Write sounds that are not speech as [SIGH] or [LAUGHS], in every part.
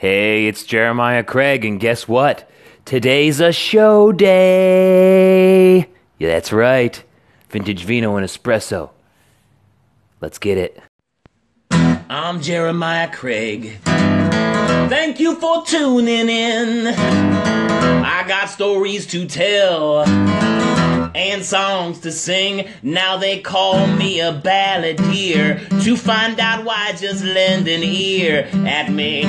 Hey, it's Jeremiah Craig, and guess what? Today's a show day. Yeah, that's right. Vintage vino and espresso. Let's get it. I'm Jeremiah Craig. Thank you for tuning in. I got stories to tell and songs to sing. Now they call me a balladeer. To find out why, just lend an ear at me.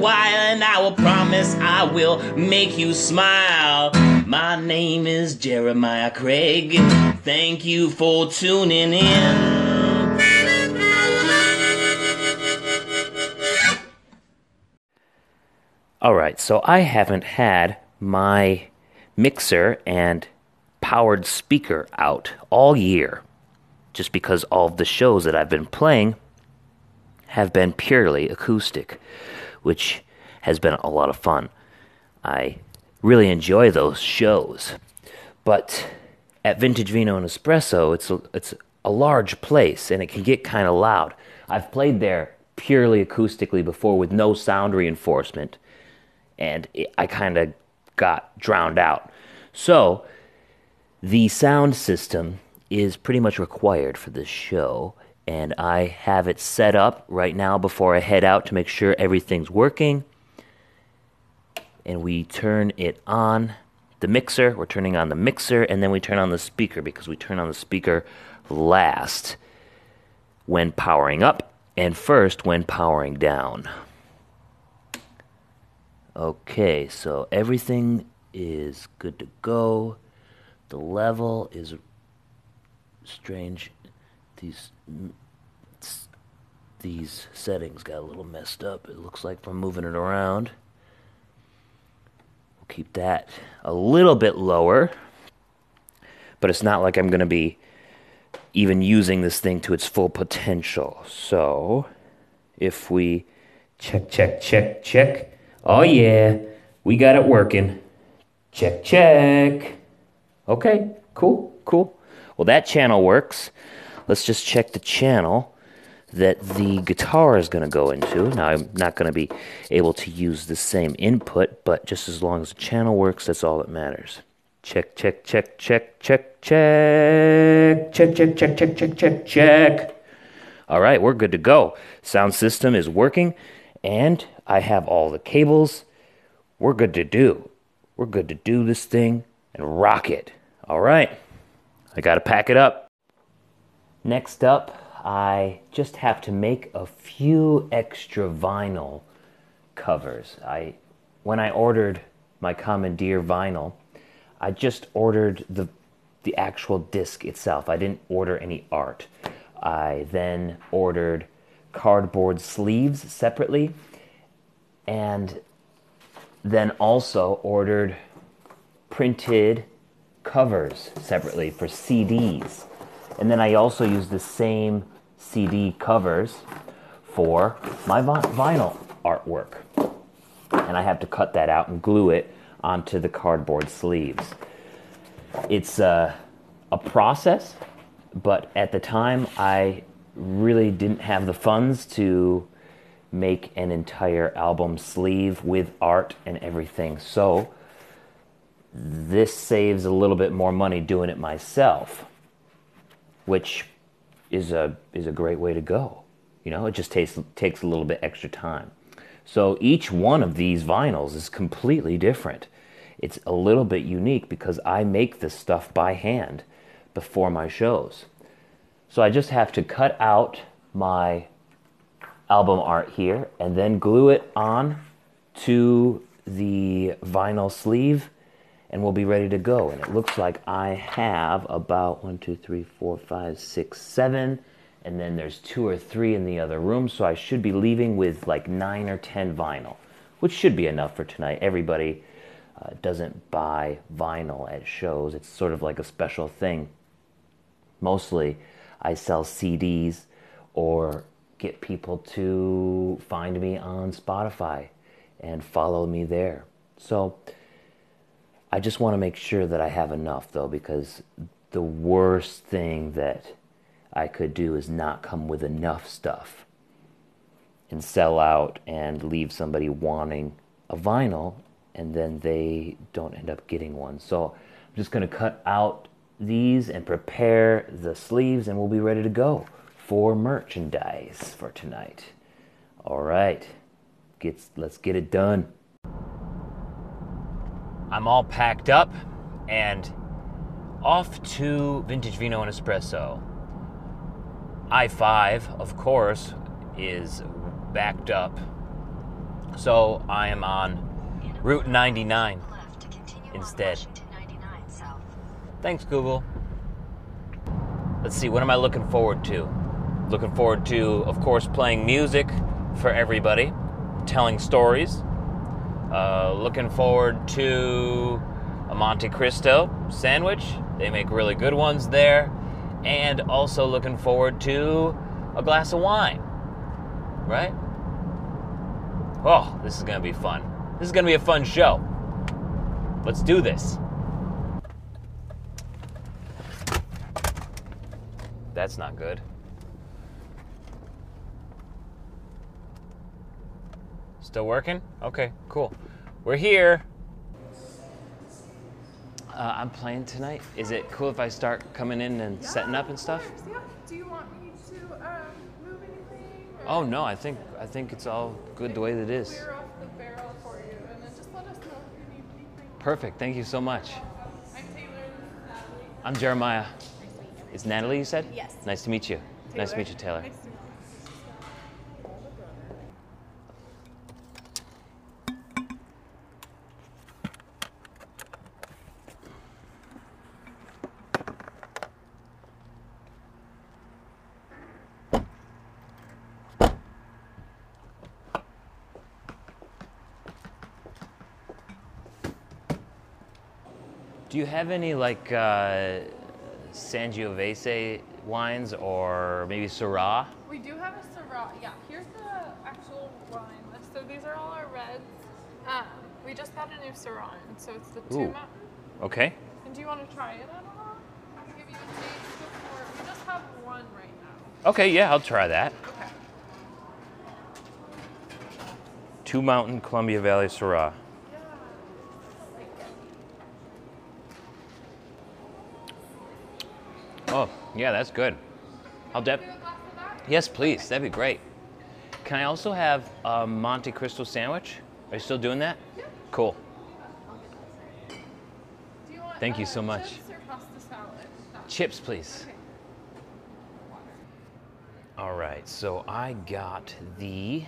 While, and I will promise I will make you smile. My name is Jeremiah Craig. Thank you for tuning in. All right, so I haven't had my mixer and powered speaker out all year just because all of the shows that I've been playing have been purely acoustic, which has been a lot of fun. I really enjoy those shows. But at Vintage Vino and Espresso, it's a, it's a large place and it can get kind of loud. I've played there purely acoustically before with no sound reinforcement, and it, I kind of got drowned out. So, the sound system is pretty much required for this show, and I have it set up right now before I head out to make sure everything's working. And we turn it on the mixer, we're turning on the mixer, and then we turn on the speaker because we turn on the speaker last when powering up and first when powering down. Okay, so everything is good to go. The level is strange. These these settings got a little messed up. It looks like from moving it around. We'll keep that a little bit lower. But it's not like I'm going to be even using this thing to its full potential. So, if we check, check, check, check. Oh, yeah, we got it working. Check, check. Okay, cool, cool. Well, that channel works. Let's just check the channel that the guitar is going to go into. Now, I'm not going to be able to use the same input, but just as long as the channel works, that's all that matters. Check, check, check, check, check, check, check, check, check, check, check, check, check. All right, we're good to go. Sound system is working, and I have all the cables. We're good to do. We're good to do this thing and rock it. All right, I got to pack it up. Next up, I just have to make a few extra vinyl covers. I when I ordered my Commandeer vinyl, I just ordered the the actual disc itself. I didn't order any art. I then ordered cardboard sleeves separately and then also ordered printed covers separately for CDs. And then I also used the same CD covers for my vinyl artwork. And I have to cut that out and glue it onto the cardboard sleeves. It's a, a process, but at the time I really didn't have the funds to make an entire album sleeve with art and everything. So this saves a little bit more money doing it myself, which is a is a great way to go. You know, it just takes takes a little bit extra time. So each one of these vinyls is completely different. It's a little bit unique because I make this stuff by hand before my shows. So I just have to cut out my album art here and then glue it on to the vinyl sleeve and we'll be ready to go. And it looks like I have about one, two, three, four, five, six, seven, and then there's two or three in the other room. So I should be leaving with like nine or ten vinyl, which should be enough for tonight. Everybody uh, doesn't buy vinyl at shows, it's sort of like a special thing. Mostly, I sell CDs or get people to find me on Spotify and follow me there. So, I just want to make sure that I have enough though, because the worst thing that I could do is not come with enough stuff and sell out and leave somebody wanting a vinyl and then they don't end up getting one. So I'm just going to cut out these and prepare the sleeves and we'll be ready to go for merchandise for tonight. All right. Gets, let's get it done. I'm all packed up and off to Vintage Vino and Espresso. I 5, of course, is backed up. So I am on Route 99 instead. Thanks, Google. Let's see, what am I looking forward to? Looking forward to, of course, playing music for everybody, telling stories. Uh, looking forward to a Monte Cristo sandwich. They make really good ones there. And also looking forward to a glass of wine. Right? Oh, this is going to be fun. This is going to be a fun show. Let's do this. That's not good. Still working? Okay, cool. We're here. Uh, I'm playing tonight. Is it cool if I start coming in and Yeah, setting up and stuff? Yeah. Do you want me to um, move anything? or- Oh no, I think I think it's all good the way that it is. Clear off the barrel for you, and then just let us know if you need anything. Perfect. Thank you so much. I'm Taylor. Natalie. I'm Jeremiah. It's Natalie, you said? Yes. Nice to meet you. Nice to meet you, Taylor. Nice Do you have any like uh, Sangiovese wines or maybe Syrah? We do have a Syrah. Yeah, here's the actual wine list. So these are all our reds. Um, we just got a new Syrah, in, so it's the Two Ooh. Mountain. Okay. And do you want to try it at all? I can give you a taste before. We just have one right now. Okay, yeah, I'll try that. Okay. Two Mountain Columbia Valley Syrah. Oh, yeah, that's good. I'll def- Do a glass of that? Yes, please. That'd be great. Can I also have a Monte Cristo sandwich? Are you still doing that? Yeah. Cool. You want Thank you uh, so much. chips or pasta salad? No. Chips, please. Okay. All right, so I got the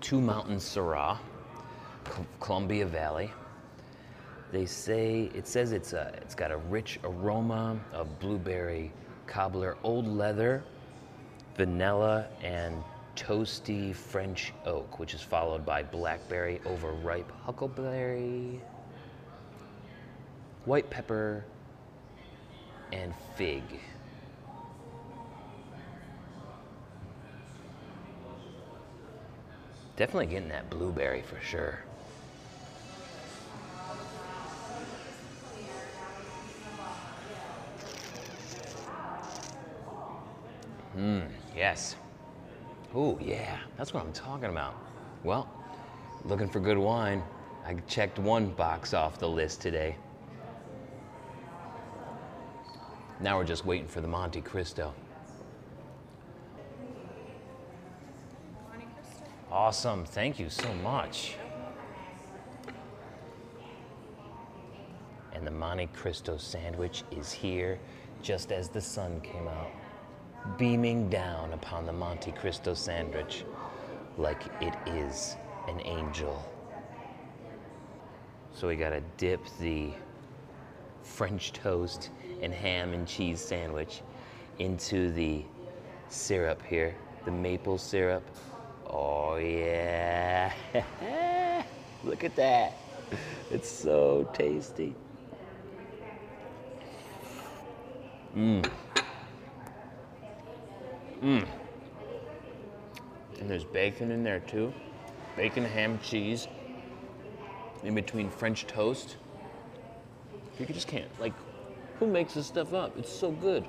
Two Mountain Syrah, Columbia Valley. They say it says it's a it's got a rich aroma of blueberry cobbler, old leather, vanilla, and toasty French oak, which is followed by blackberry, overripe huckleberry, white pepper, and fig. Definitely getting that blueberry for sure. Mmm, yes. Ooh, yeah, that's what I'm talking about. Well, looking for good wine. I checked one box off the list today. Now we're just waiting for the. Monte Cristo. Awesome. Thank you so much. And the Monte Cristo sandwich is here just as the sun came out, beaming down upon the Monte Cristo sandwich like it is an angel. So we gotta dip the French toast and ham and cheese sandwich into the syrup here, the maple syrup. Oh, yeah. [LAUGHS] Look at that. It's so tasty. Mmm. Mmm. And there's bacon in there too. Bacon, ham, cheese. In between French toast. You just can't, like, Who makes this stuff up? It's so good.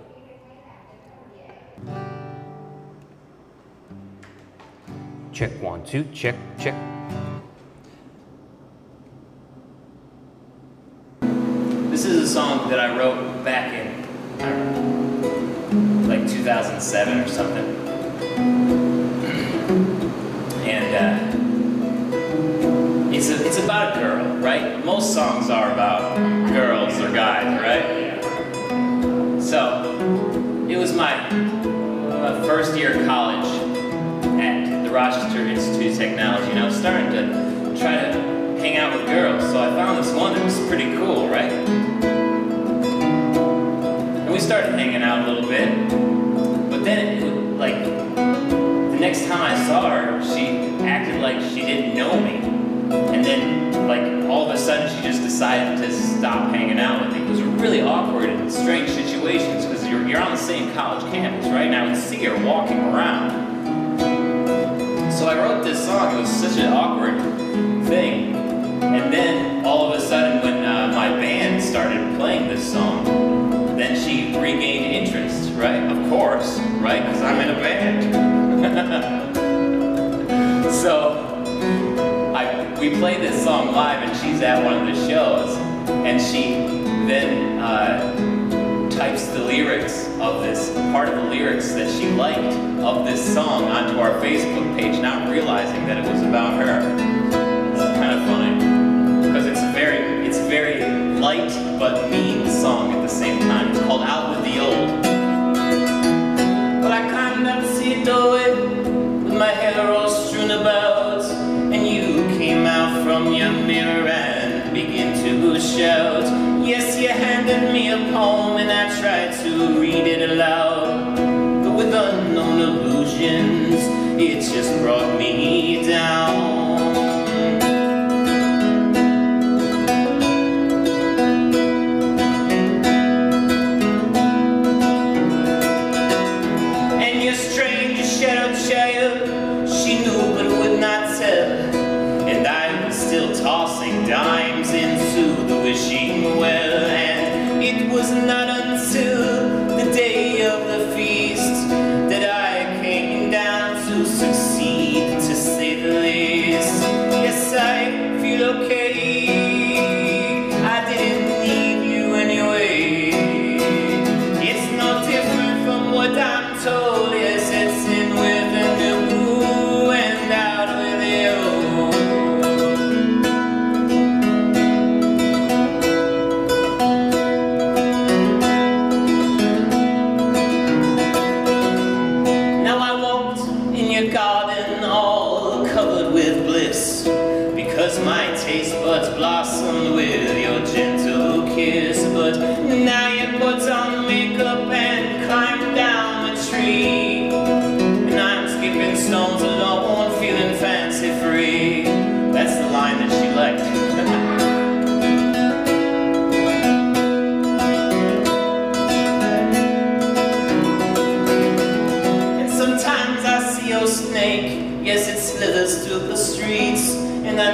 Check one, two, check, check. This is a song that I wrote 2007 or something. And uh, it's, a, it's about a girl, right? Most songs are about girls or guys, right? So, it was my, my first year of college at the Rochester Institute of Technology, and I was starting to try to hang out with girls. So I found this one that was pretty cool, right? And we started hanging out a little bit, but then, it, like, the next time I saw her, she acted like she didn't know me. And then, like, all of a sudden, she just decided to stop hanging out with me. It was really awkward and strange situations because you're, you're on the same college campus, right? And I would see her walking around. So I wrote this song. It was such an awkward thing. And then, all of a sudden, when uh, my band started playing this song, Because I'm in a band. [LAUGHS] so I, we played this song live, and she's at one of the shows, and she then uh, types the lyrics of this part of the lyrics that she liked of this song onto our Facebook page, not realizing that it was about her.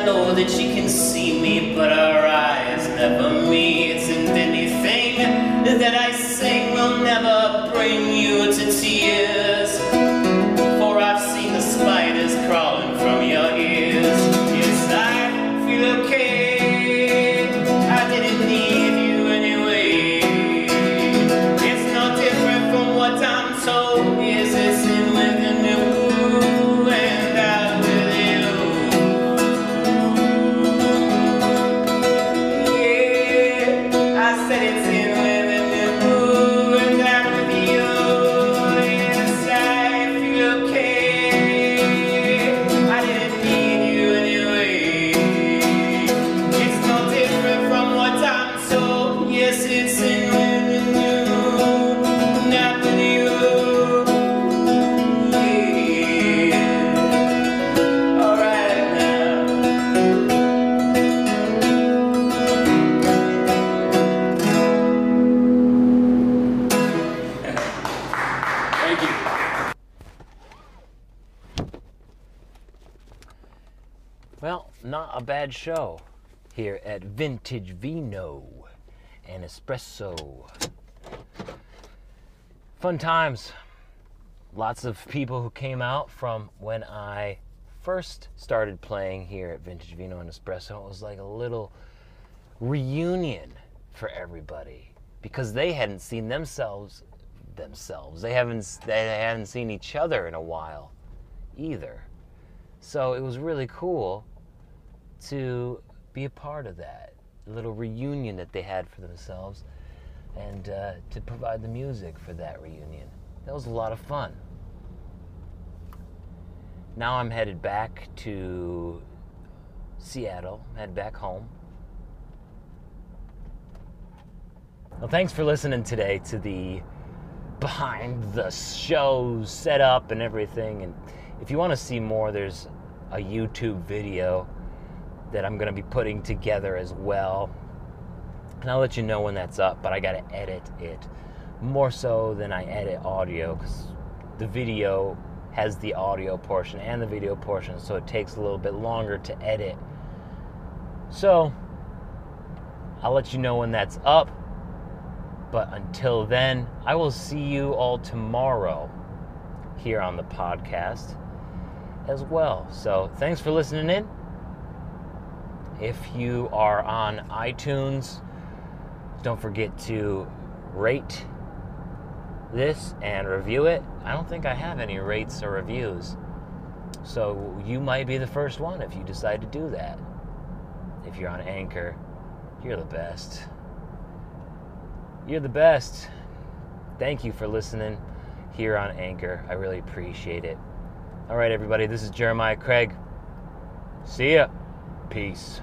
Know that she can see me, but her eyes never meet. And anything that I sing will never bring you to tears. Well, not a bad show here at Vintage Vino. and espresso. Fun times. Lots of people who came out from when I first started playing here at Vintage Vino and Espresso. It was like a little reunion for everybody because they hadn't seen themselves themselves. They haven't they hadn't seen each other in a while either. So it was really cool to be a part of that little reunion that they had for themselves and uh, to provide the music for that reunion. That was a lot of fun. Now I'm headed back to Seattle, head back home. Well, thanks for listening today to the behind the show setup and everything. And if you want to see more, there's a YouTube video that I'm going to be putting together as well. And I'll let you know when that's up, but I got to edit it more so than I edit audio because the video has the audio portion and the video portion, so it takes a little bit longer to edit. So I'll let you know when that's up. But until then, I will see you all tomorrow here on the podcast as well. So thanks for listening in. If you are on iTunes, don't forget to rate this and review it. I don't think I have any rates or reviews. So you might be the first one if you decide to do that. If you're on Anchor, you're the best. You're the best. Thank you for listening here on Anchor. I really appreciate it. All right, everybody, this is Jeremiah Craig. See ya. Peace.